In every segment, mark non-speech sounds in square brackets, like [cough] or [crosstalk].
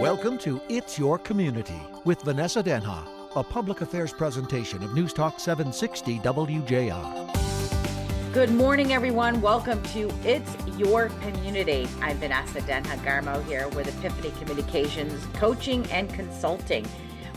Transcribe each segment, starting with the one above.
Welcome to It's Your Community with Vanessa Denha, a public affairs presentation of News Talk 760 WJR. Good morning, everyone. Welcome to It's Your Community. I'm Vanessa Denha Garmo here with Epiphany Communications Coaching and Consulting.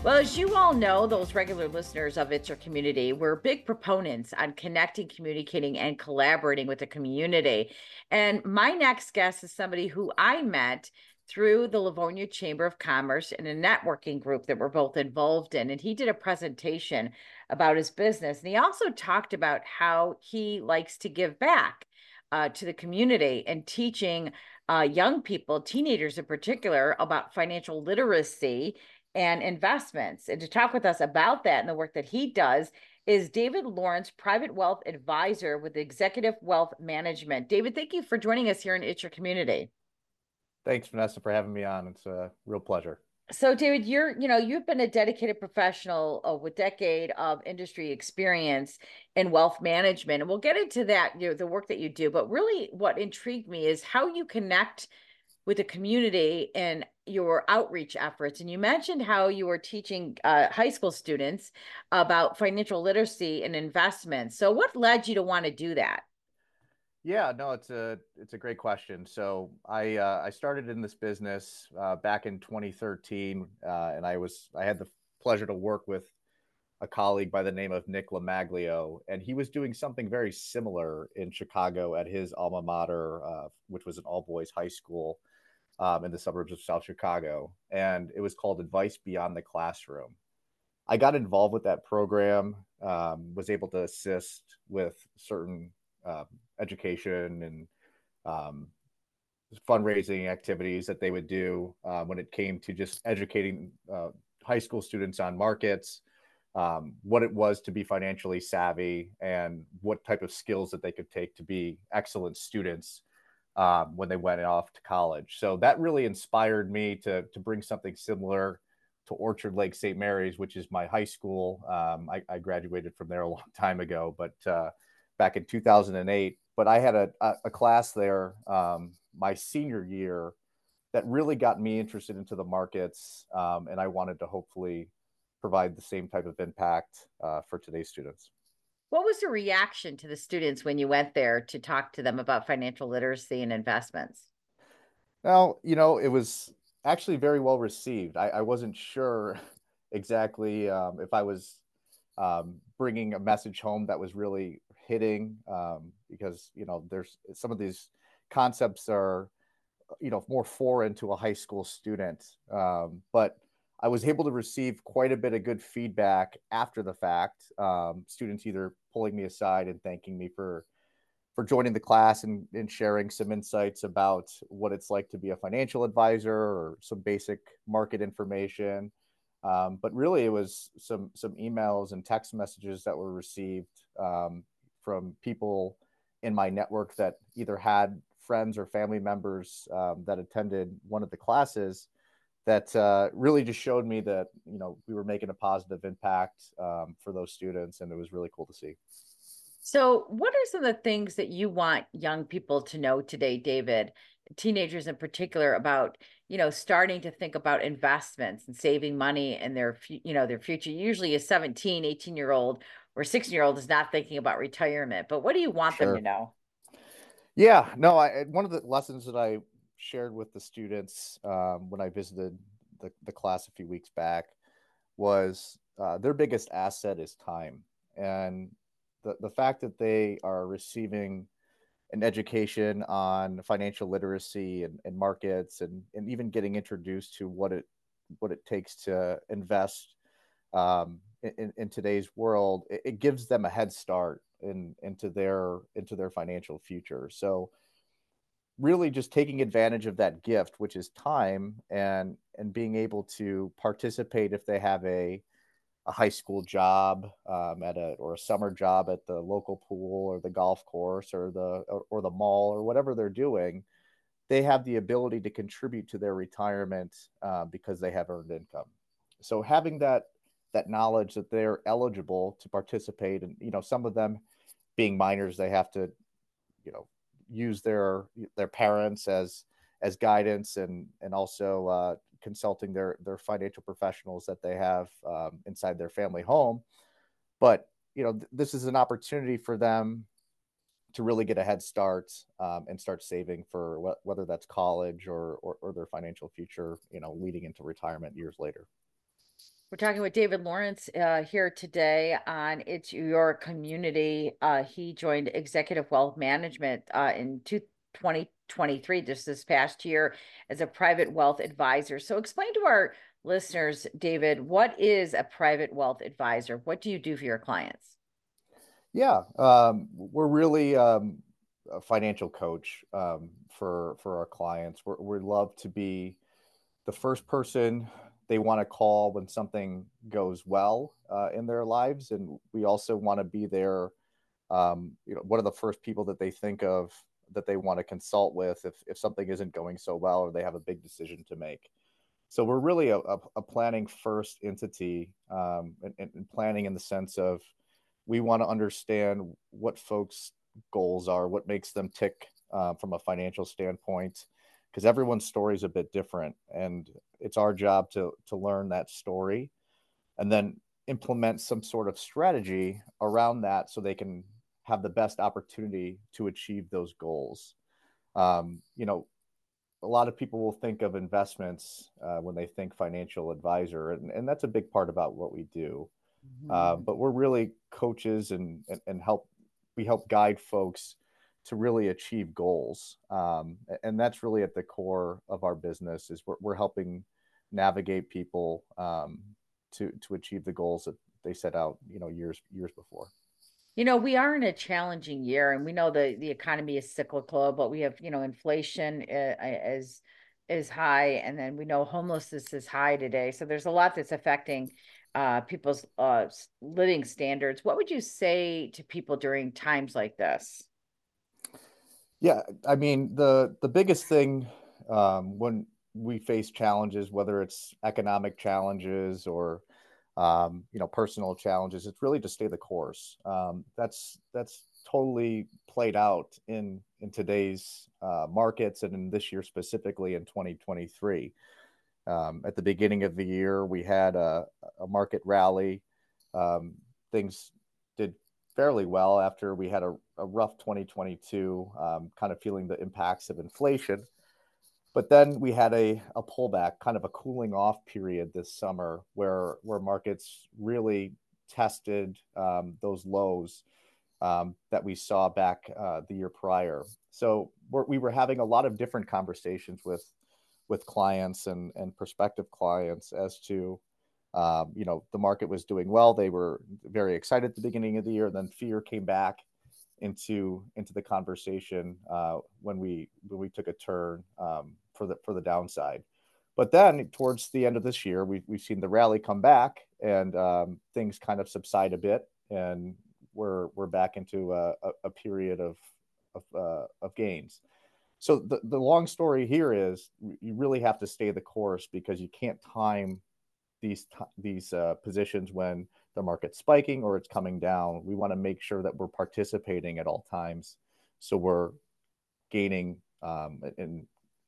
Well, as you all know, those regular listeners of It's Your Community, we're big proponents on connecting, communicating, and collaborating with the community. And my next guest is somebody who I met through the Livonia Chamber of Commerce in a networking group that we're both involved in. And he did a presentation about his business. And he also talked about how he likes to give back uh, to the community and teaching uh, young people, teenagers in particular, about financial literacy and investments. And to talk with us about that and the work that he does is David Lawrence, private wealth advisor with Executive Wealth Management. David, thank you for joining us here in Your Community. Thanks, Vanessa, for having me on. It's a real pleasure. So, David, you're, you know, you've been a dedicated professional uh, with decade of industry experience in wealth management, and we'll get into that, you know, the work that you do. But really, what intrigued me is how you connect with the community and your outreach efforts. And you mentioned how you were teaching uh, high school students about financial literacy and investments. So, what led you to want to do that? Yeah, no, it's a it's a great question. So I uh, I started in this business uh, back in 2013, uh, and I was I had the pleasure to work with a colleague by the name of Nick Lamaglio, and he was doing something very similar in Chicago at his alma mater, uh, which was an all boys high school um, in the suburbs of South Chicago, and it was called Advice Beyond the Classroom. I got involved with that program, um, was able to assist with certain uh, education and um, fundraising activities that they would do uh, when it came to just educating uh, high school students on markets, um, what it was to be financially savvy, and what type of skills that they could take to be excellent students um, when they went off to college. So that really inspired me to to bring something similar to Orchard Lake St. Mary's, which is my high school. Um, I, I, graduated from there a long [laughs] time ago, but uh, back in 2008. But I had a, a class there um, my senior year that really got me interested into the markets, um, and I wanted to hopefully provide the same type of impact uh, for today's students. What was the reaction to the students when you went there to talk to them about financial literacy and investments? Well, you know, it was actually very well received. I, I wasn't sure [laughs] exactly um, if I was um, bringing a message home that was really hitting um, because you know there's some of these concepts are you know more foreign to a high school student. Um, but i was able to receive quite a bit of good feedback after the fact um, students either pulling me aside and thanking me for for joining the class and, and sharing some insights about what it's like to be a financial advisor or some basic market information. Um, but really, it was some some emails and text messages that were received um, from people in my network that either had friends or family members um, that attended one of the classes that uh, really just showed me that you know we were making a positive impact um, for those students, and it was really cool to see. So, what are some of the things that you want young people to know today, David? Teenagers in particular about you know starting to think about investments and saving money and their you know their future usually a 17 18 year old or 16 year old is not thinking about retirement but what do you want sure. them to know yeah no I, one of the lessons that i shared with the students um, when i visited the, the class a few weeks back was uh, their biggest asset is time and the, the fact that they are receiving an education on financial literacy and, and markets and, and even getting introduced to what it what it takes to invest um, in, in, today's world it, it, gives them a head start in into their into their financial future. So really just taking advantage of that gift which is time and and being able to participate if they have a a high school job um, at a or a summer job at the local pool or the golf course or the or, or, the mall or whatever they're doing they have the ability to contribute to their retirement uh, because they have earned income. So having that that knowledge that they're eligible to participate and you know some of them being minors they have to you know use their their parents as as guidance and and also uh, consulting their their financial professionals that they have um, inside their family home. But you know, th- this is an opportunity for them to really get a head start um, and start saving for wh- whether that's college or, or, or their financial future. You know, leading into retirement years later. We're talking with David Lawrence uh, here today on It's Your Community. Uh, he joined Executive Wealth Management uh, in 2023, just this past year, as a private wealth advisor. So, explain to our listeners, David, what is a private wealth advisor? What do you do for your clients? Yeah, um, we're really um, a financial coach um, for for our clients. We're, we love to be the first person they want to call when something goes well uh, in their lives, and we also want to be there. Um, you know, one of the first people that they think of that they want to consult with if if something isn't going so well or they have a big decision to make. So we're really a, a, a planning first entity, um, and, and planning in the sense of we want to understand what folks' goals are, what makes them tick uh, from a financial standpoint, because everyone's story is a bit different and it's our job to to learn that story and then implement some sort of strategy around that so they can have the best opportunity to achieve those goals um, you know a lot of people will think of investments uh, when they think financial advisor and, and that's a big part about what we do mm-hmm. uh, but we're really coaches and, and, and help we help guide folks to really achieve goals. Um, and that's really at the core of our business is we're, we're helping navigate people um, to, to achieve the goals that they set out, you know, years, years before. You know, we are in a challenging year and we know the, the economy is cyclical, but we have, you know, inflation uh, is, is high. And then we know homelessness is high today. So there's a lot that's affecting uh, people's uh, living standards. What would you say to people during times like this? Yeah, I mean the the biggest thing um, when we face challenges, whether it's economic challenges or um, you know personal challenges, it's really to stay the course. Um, that's that's totally played out in in today's uh, markets and in this year specifically in 2023. Um, at the beginning of the year, we had a, a market rally. Um, things fairly well after we had a, a rough 2022, um, kind of feeling the impacts of inflation. But then we had a, a pullback, kind of a cooling off period this summer where, where markets really tested um, those lows um, that we saw back uh, the year prior. So we're, we were having a lot of different conversations with, with clients and, and prospective clients as to um, you know, the market was doing well. They were very excited at the beginning of the year. Then fear came back into into the conversation uh, when we when we took a turn um, for the for the downside. But then towards the end of this year, we've we've seen the rally come back and um, things kind of subside a bit, and we're we're back into a, a, a period of of, uh, of gains. So the, the long story here is you really have to stay the course because you can't time these these uh, positions when the market's spiking or it's coming down. We want to make sure that we're participating at all times, so we're gaining um, and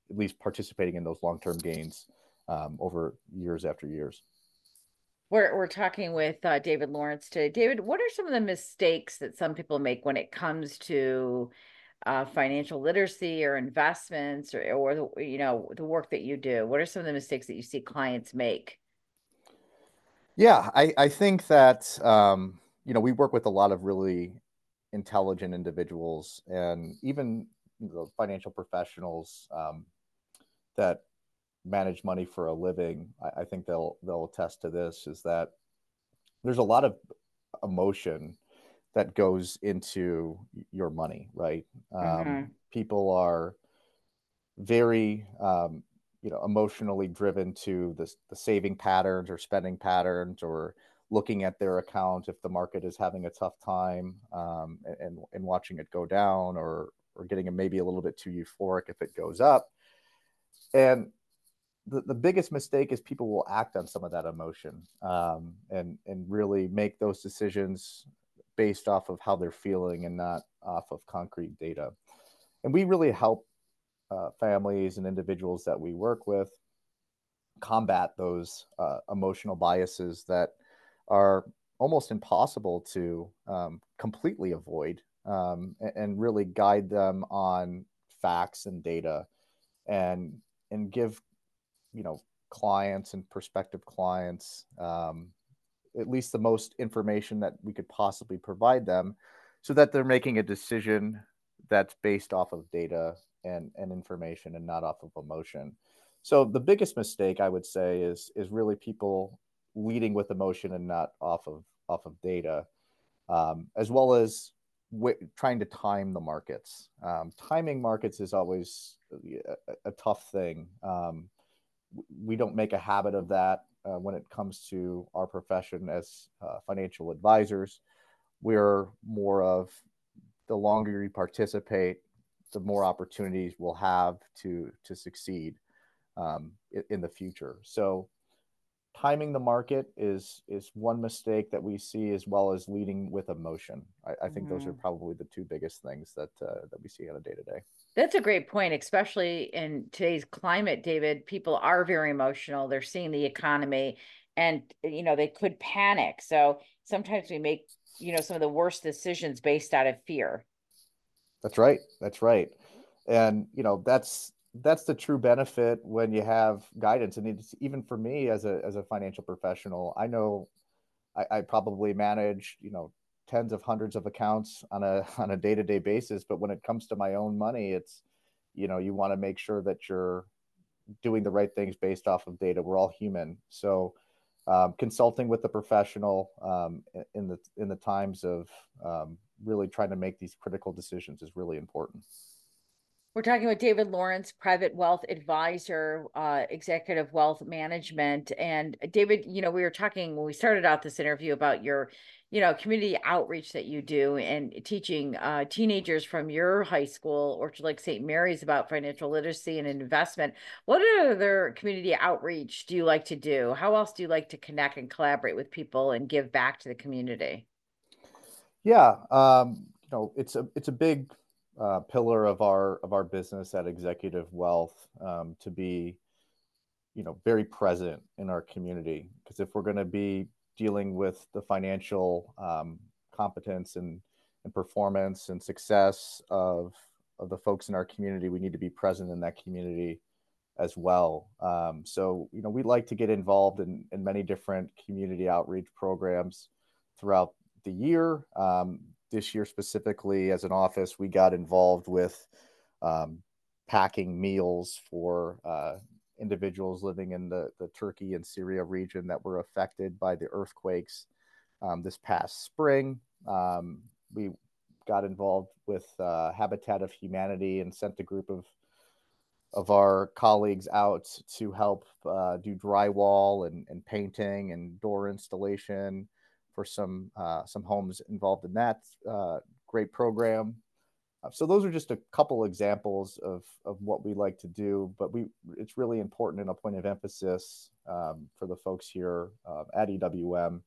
at least participating in those long term gains um, over years after years. We're we're talking with uh, David Lawrence today. David, what are some of the mistakes that some people make when it comes to uh, financial literacy or investments or, or the, you know the work that you do? What are some of the mistakes that you see clients make? Yeah, I, I think that um, you know we work with a lot of really intelligent individuals and even the financial professionals um, that manage money for a living. I, I, think they'll they'll attest to this. Is that there's a lot of emotion that goes into your money, right? Um, mm-hmm. People are very um, you know emotionally driven to the, the saving patterns or spending patterns or looking at their account if the market is having a tough time um, and, and watching it go down or or getting maybe a little bit too euphoric if it goes up. And the, the biggest mistake is people will act on some of that emotion um, and and really make those decisions based off of how they're feeling and not off of concrete data. And we really help uh, families and individuals that we work with combat those uh, emotional biases that are almost impossible to um, completely avoid um, and, really guide them on facts and data and and give you know clients and prospective clients um, at least the most information that we could possibly provide them so that they're making a decision that's based off of data and, and information and not off of emotion. So the biggest mistake i would say is is really people leading with emotion and not off of off of data um, as well as w- trying to time the markets. Um, timing markets is always a, a tough thing. Um, we don't make a habit of that uh, when it comes to our profession as uh, financial advisors. We're more of the longer you participate, the more opportunities we'll have to to succeed um, in, the future. So timing the market is is one mistake that we see as well as leading with emotion i, I think mm-hmm. those are mm-hmm. probably the two biggest things that uh, that we see on a day to day that's a great point especially in today's climate david people are very emotional they're seeing the economy and you know they could panic so sometimes we make you know some of the worst decisions based out of fear that's right. That's right. And you know that's that's the true benefit when you have guidance. And it's even for me as a as a financial professional i know i, I probably manage you know tens of hundreds of accounts on a [laughs] on a day-to-day basis. But when it comes to my own money it's you know you want to make sure that you're doing the right things based off of data. We're all human. So um, consulting with the professional um, in the in the times of um, really trying to make these critical decisions is really important we're talking with David Lawrence, private wealth advisor, uh, executive wealth management. And David, you know, we were talking when we started out this interview about your, you know, community outreach that you do and teaching uh, teenagers from your high school, Orchard Lake St. Mary's, about financial literacy and investment. What other community outreach do you like to do? How else do you like to connect and collaborate with people and give back to the community? Yeah, um, you know, it's a it's a big uh, pillar of our of our business at Executive Wealth um, to be, you know, very present in our community. Because if we're going to be dealing with the financial um, competence and, and performance and success of of the folks in our community, we need to be present in that community as well. Um, so, you know, we like to get involved in, in many different community outreach programs throughout the year. Um, this year specifically as an office, we got involved with um, packing meals for uh, individuals living in the, the Turkey and Syria region that were affected by the earthquakes um, this past spring. Um, we got involved with uh, Habitat of Humanity and sent a group of of our colleagues out to help uh, do drywall and, and painting and door installation for some uh, some homes involved in that uh, great program. Uh, so those are just a couple examples of of what we like to do, but we it's really important and a point of emphasis um, for the folks here uh, at EWM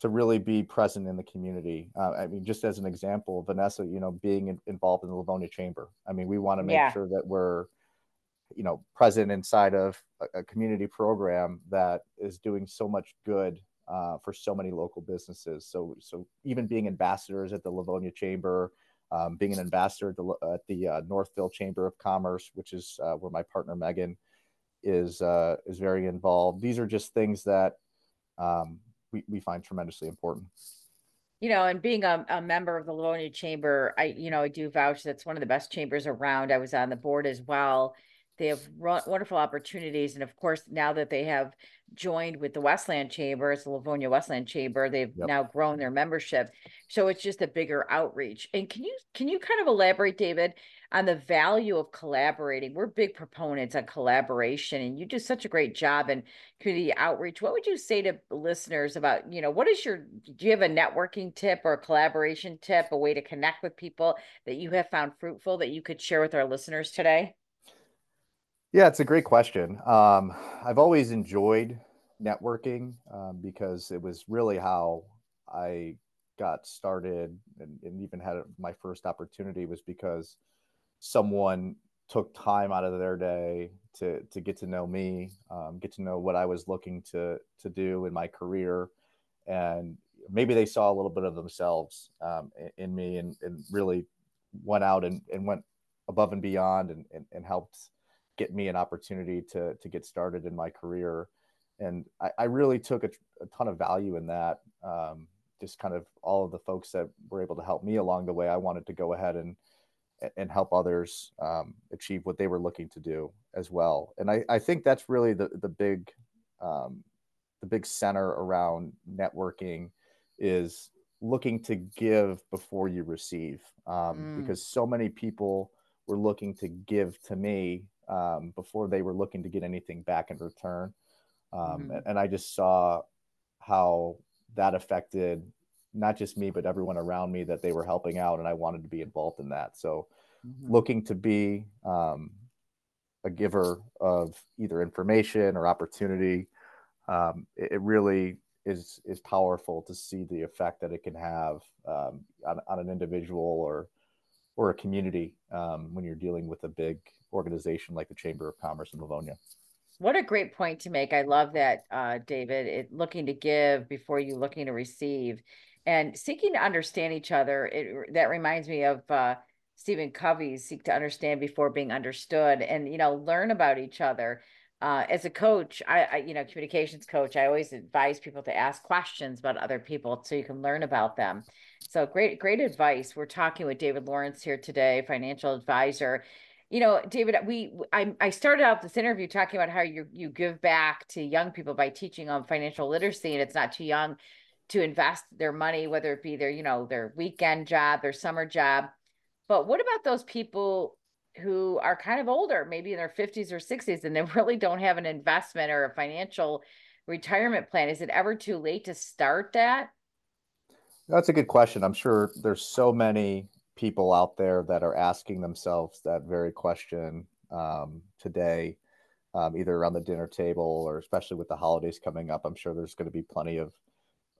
to really be present in the community. Uh, I mean, just as an example, Vanessa, you know, being in, involved in the Livonia Chamber. I mean, we want to make yeah. sure that we're you know present inside of a, a, community program that is doing so much good uh, for so many local businesses. So, so even being ambassadors at the Livonia Chamber, um, being an ambassador at the, at the uh, Northville Chamber of Commerce, which is uh, where my partner Megan is uh, is very involved. These are just things that um, we, we find tremendously important. You know, and being a, a member of the Livonia Chamber, I you know I do vouch that's one of the best chambers around. I was on the board as well. They have wonderful opportunities, and of course, now that they have joined with the Westland Chamber, it's the Livonia Westland Chamber. They've yep. now grown their membership, so it's just a bigger outreach. And can you can you kind of elaborate, David, on the value of collaborating? We're big proponents on collaboration, and you do such a great job in community outreach. What would you say to listeners about you know what is your do you have a networking tip or a collaboration tip, a way to connect with people that you have found fruitful that you could share with our listeners today? Yeah, it's a great question. Um, I've always enjoyed networking um, because it was really how I got started and, and, even had my first opportunity was because someone took time out of their day to to get to know me, um, get to know what I was looking to to do in my career, and maybe they saw a little bit of themselves um, in, me, and, and really went out and, and went above and beyond, and, and, and helped get me an opportunity to to get started in my career. And I, I really took a, a, ton of value in that. Um, just kind of all of the folks that were able to help me along the way. I wanted to go ahead and and help others um, achieve what they were looking to do as well. And I, I think that's really the the big um, the big center around networking is looking to give before you receive um, mm. because so many people were looking to give to me um, before they were looking to get anything back in return. Um, mm. and, and I just saw how that affected not just me but everyone around me that they were helping out and i wanted to be involved in that so mm-hmm. looking to be um, a giver of either information or opportunity um, it, it, really is is powerful to see the effect that it can have um, on, on, an individual or or a community um, when you're dealing with a big organization like the chamber of commerce in livonia what a great point to make. I love that, uh, David. It, looking to give before you looking to receive, and seeking to understand each other. It that reminds me of uh, Stephen Covey's "Seek to Understand Before Being Understood," and you know, learn about each other. Uh, as a coach, I, I, you know, communications coach, I always advise people to ask questions about other people so you can learn about them. So great, great advice. We're talking with David Lawrence here today, financial advisor you know, David, uh, we I I started out this interview talking about how you you give back to young people by teaching them financial literacy, and it's not too young to invest their money, whether it be their you know their weekend job, their summer job. But what about those people who are kind of older, maybe in their fifties or sixties, and they [laughs] really don't have an investment or a financial retirement plan? Is it ever too late to start that? That's a good question. I'm sure there's so many people out there that are asking themselves that very question um, today, um, either around the dinner table or especially with the holidays coming up. I'm sure there's going to be plenty of,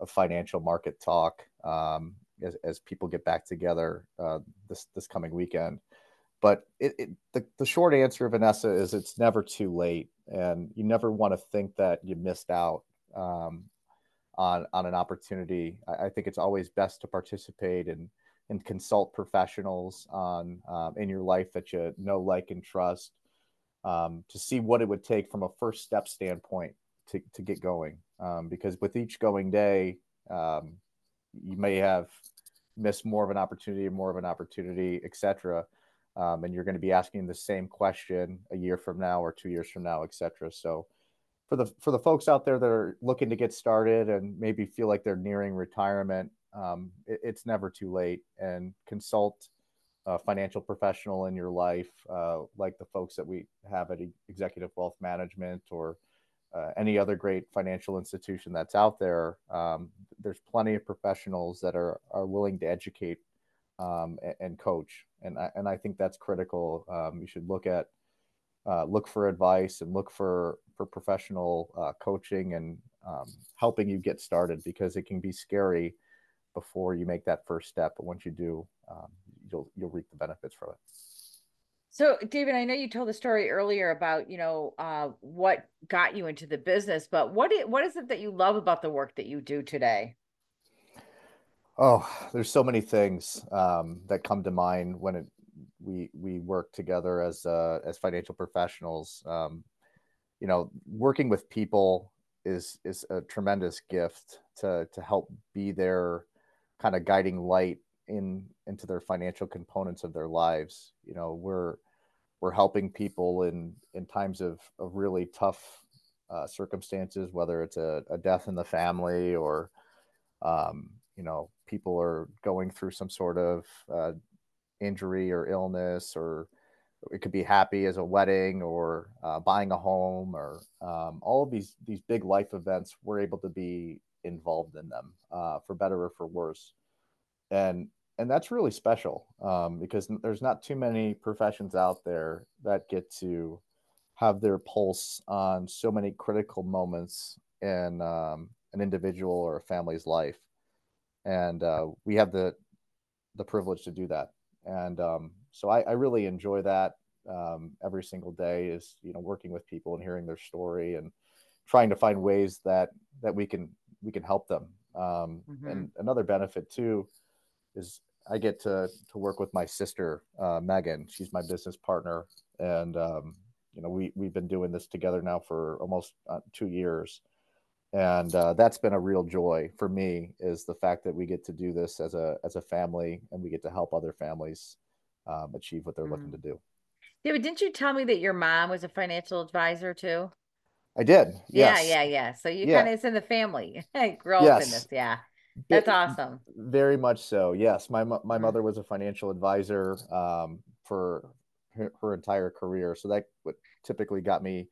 of financial market talk um, as, as people get back together uh, this this coming weekend. But it, it, the, the short answer, Vanessa, is it's never too late, and you never want to think that you missed out um, on on an opportunity. I, I think it's always best to participate and and consult professionals on um, in your life that you know, like, and trust um, to see what it would take from a first step standpoint to, to get going. Um, because with each going day, um, you may have missed more of an opportunity, more of an opportunity, etc. Um, and you're going to be asking the same question a year from now or two years from now, etc. So, for the for the folks out there that are looking to get started and maybe feel like they're nearing retirement, um, it, it's never too late and consult a financial professional in your life, uh, like the folks that we have at Executive Wealth Management or uh, any other great financial institution that's out there. Um, there's plenty of professionals that are are willing to educate um, and, and, coach, and I, and I think that's critical. Um, you should look at uh, look for advice and look for for professional uh, coaching and um, helping you get started because it can be scary before you make that first step. But once you do, um, you'll you'll reap the benefits from it. So, David, I know you told the story earlier about you know uh, what got you into the business, but what is, what is it that you love about the work that you do today? Oh, there's so many things um, that come to mind when it, we we work together as uh, as financial professionals. Um, you know, working with people is is a tremendous gift to to help be there kind of guiding light in into their financial components of their lives. You know, we're we're helping people in in times of of really tough uh, circumstances, whether it's a, a, death in the family or um, you know people are going through some sort of uh, injury or illness or it could be happy as a wedding or uh, buying a home or um, all of these these big life events we're able to be involved in them, uh, for better or for worse. And and that's really special um, because there's not too many professions out there that get to have their pulse on so many critical moments in um, an individual or a family's life, and uh, we have the the privilege to do that. And um, so I, I, really enjoy that. um, every single day is you know working with people and hearing their story and trying to find ways that that we can we can help them. Um, mm-hmm. And another benefit too is I get to to work with my sister uh, Megan. She's my business partner, and um, you know we we've been doing this together now for almost uh, two years and uh, that's been a real joy for me is the fact that we get to do this as a as a family and we get to help other families um, achieve what they're mm. looking to do david didn't you tell me that your mom was a financial advisor too i did yes. yeah yeah yeah so you yeah. kind of it's in the family [laughs] I grew up in this yeah that's awesome very much so yes my my mother was a financial advisor um, for her, her entire career so that what typically got me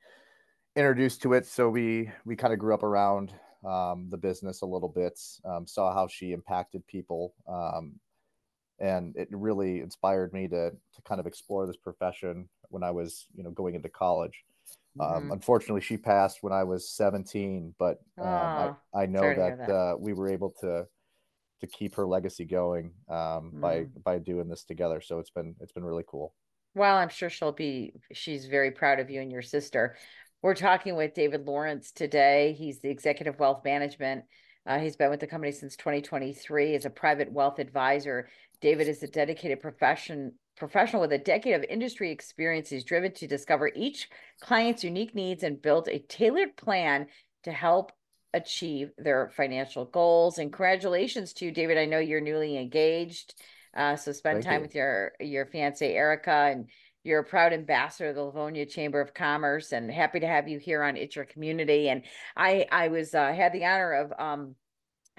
introduced to it. So we we kind of grew up around um, the business a little bit, um, saw how she impacted people, um, and it really inspired me to to kind of explore this profession when I was you know going into college. Um, mm-hmm. unfortunately, she passed when I was 17, but oh, I, I know that, that. Uh, we were able to to keep her legacy going mm. by by doing this together. So it's been it's been really cool. Well, I'm sure she'll be. She's very proud of you and your sister. We're talking with David Lawrence today. He's the executive wealth management. Uh, he's been with the company since 2023 as a private wealth advisor. David is a dedicated profession professional with a decade of industry experience. He's driven to discover each client's unique needs and build a tailored plan to help achieve their financial goals. And congratulations to you, David. I know you're newly engaged. Uh, so spend Thank time you. with your your fiance Erica and you're a proud ambassador of the Livonia Chamber of Commerce, and happy to have you here on It's Your Community. And I I was uh, had the honor of um,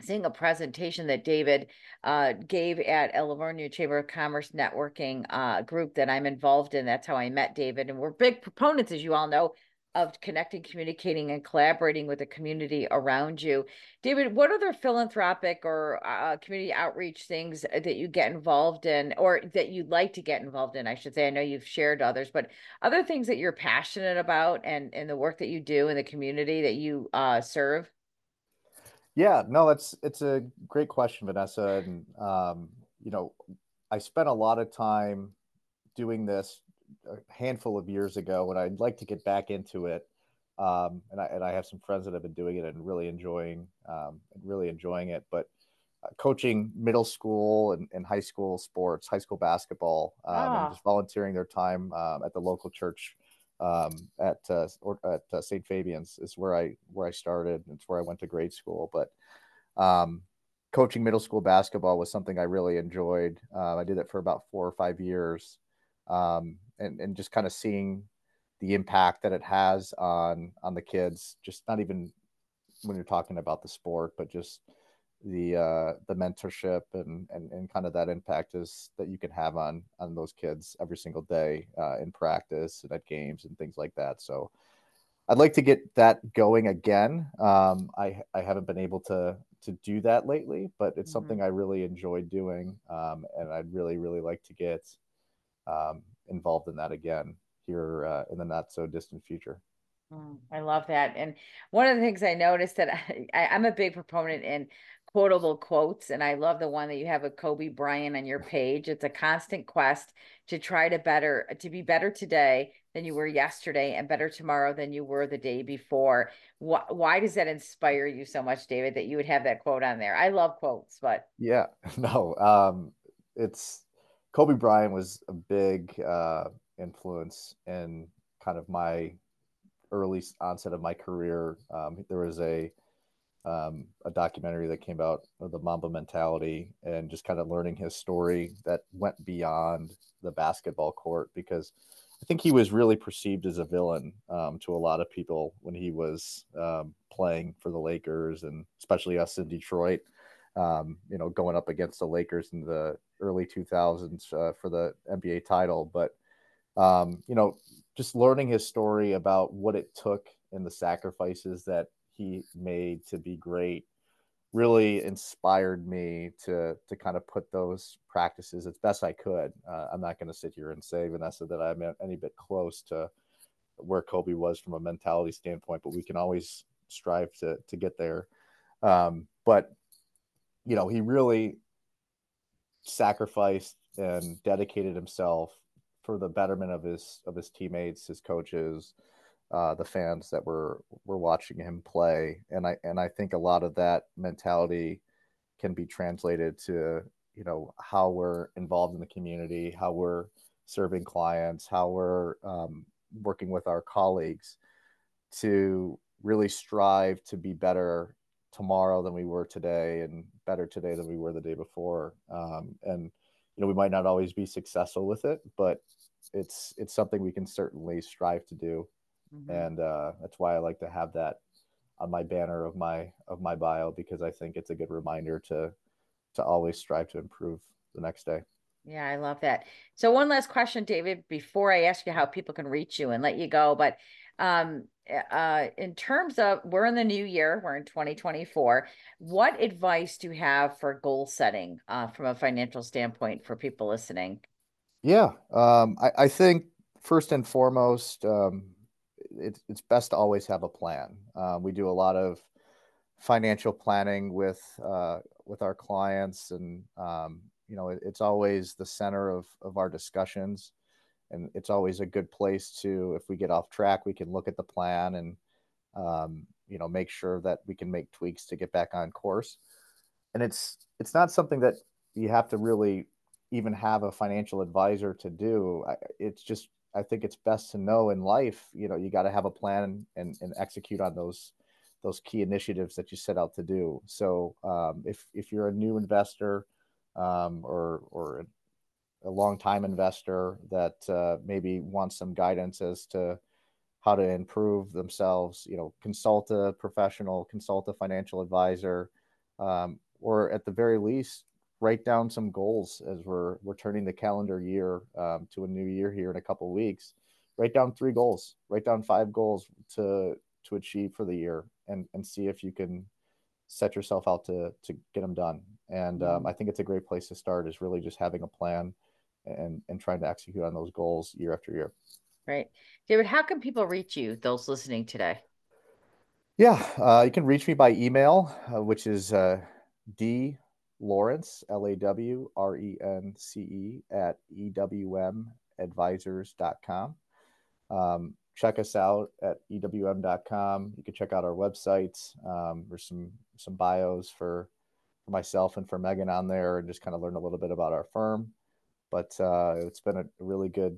seeing a presentation that David uh, gave at Livonia Chamber of Commerce networking uh, group that I'm involved in. That's how I met David, and we're big proponents, as you all know, of connecting, communicating, and collaborating with the community around you. David, what other philanthropic or uh, community outreach things that you get involved in, or that you'd like to get involved in? I should say. I know you've shared others, but other things that you're passionate about and and the work that you do in the community that you uh, serve. Yeah, no, it's it's a great question, Vanessa, and um, you know, I spent a lot of time doing this a handful of years ago, and I'd like to get back into it. Um, and I and I have some friends that have been doing it and really enjoying um, really enjoying it. But uh, coaching middle school and, and, high school sports, high school basketball, um, ah. and just volunteering their time um, at the local church um, at uh, or at uh, St. Fabian's is where I where I started. It's where I went to grade school, but um, coaching middle school basketball was something I really enjoyed. Uh, I did it for about four or five years, um, and and just kind of seeing the impact that it has on on the kids. Just not even when you're talking about the sport, but just the uh, the mentorship and, and and kind of that impact is that you can have on on those kids every single day uh, in practice and at games and things like that. So I'd like to get that going again. Um, I I haven't been able to to do that lately, but it's mm-hmm. something I really enjoy doing, um, and I'd really really like to get um, involved in that again here uh, in the not so distant future. Mm, I love that. And one of the things I noticed that [laughs] I, I'm a big proponent in quotable quotes, and I love the one that you have of Kobe Bryant on your page. It's a constant quest to try to better, to be better today than you were yesterday and better tomorrow than you were the day before. Why, why does that inspire you so much, David, that you would have that quote on there? I love quotes, but yeah, [laughs] no, um, it's Kobe Bryant was a big uh, influence in kind of my early onset of my career. Um, there was a um, a documentary that came out of the Mamba mentality and just kind of learning his story that went beyond the basketball court because I think he was really perceived as a villain um, to a lot of people when he was um, playing for the Lakers and especially us in Detroit um, you know, going up against the Lakers in the early 2000s uh, for the NBA title. But, um, you know, just learning his story about what it took and the sacrifices that he made to be great really inspired me to to kind of put those practices as best I could. Uh, I'm not going to sit here and say Vanessa that I'm any bit close to where Kobe was from a mentality standpoint, but we can always strive to to get there. Um, but you know, he really sacrificed and dedicated himself for the betterment of his of his teammates, his coaches, uh, the fans that were were watching him play, and I and I think a lot of that mentality can be translated to you know how we're involved in the community, how we're serving clients, how we're um, working with our colleagues to really strive to be better tomorrow than we were today and better today than we were the day before. Um, and you know we might not always be successful with it but it's it's something we can certainly strive to do mm-hmm. and uh, that's why i like to have that on my banner of my of my bio because i think it's a good reminder to to always strive to improve the next day. Yeah i love that. So one last question david before i ask you how people can reach you and let you go but um uh in terms of we're in the new year we're in 2024 what advice do you have for goal setting uh, from a financial standpoint for people listening? Yeah, um, I, I, think first and foremost, um, it, it's best to always have a plan. Uh, we do a lot of financial planning with uh, with our clients, and um, you know, it, it's always the center of of our discussions, and it's always a good place to, if we get off track, we can look at the plan and um, you know make sure that we can make tweaks to get back on course. And it's it's not something that you have to really even have a financial advisor to do. It's just I think it's best to know in life, you know, you got to have a plan and, and execute on those those key initiatives that you set out to do. So um, if if you're a new investor um, or or a long time investor that uh, maybe wants some guidance as to how to improve themselves, you know, consult a professional, consult a financial advisor, um, or at the very least, write down some goals as we're we're turning the calendar year um, to a new year here in a couple weeks. Write down three goals. Write down five goals to to achieve for the year, and and see if you can set yourself out to to get them done. And um, mm-hmm. I think it's a great place to start. Is really just having a plan and and trying to execute on those goals year after year. Right, David. How can people reach you? Those listening today. Yeah, uh, you can reach me by email, uh, which is uh, d Lawrence, L A W R E N C E, at EWMadvisors.com. Um, check us out at EWM.com. You can check out our websites. Um, there's some, some bios for, for myself and for Megan on there and just kind of learn a little bit about our firm. But uh, it's been a really good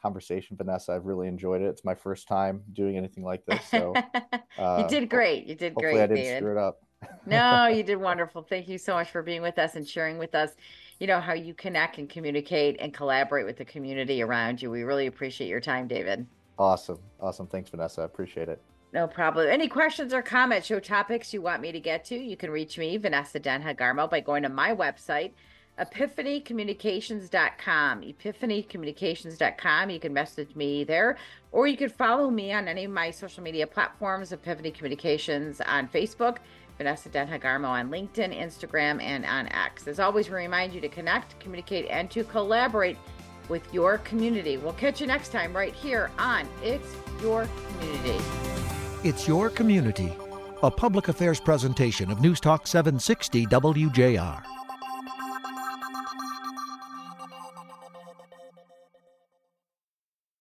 conversation, Vanessa. I've really enjoyed it. It's my first time doing anything like this. So [laughs] uh, you did great. You did hopefully great. I didn't David. screw it up no, you did wonderful. Thank you so much for being with us and sharing with us, you know, how you connect and communicate and collaborate with the community around you. We really appreciate your time, David. Awesome. Awesome. Thanks, Vanessa. I appreciate it. No problem. Any questions or comments, show topics you want me to get to, you can reach me, Vanessa Denha Garmo, by going to my website, epiphanycommunications.com. Epiphanycommunications.com. You can message me there, or you can follow me on any of my social media platforms, Epiphany Communications on Facebook Vanessa Denha Garmo on LinkedIn, Instagram, and on X. As always, we remind you to connect, communicate, and to collaborate with your community. We'll catch you next time right here on It's Your Community. It's Your Community, a public affairs presentation of News Talk 760 WJR.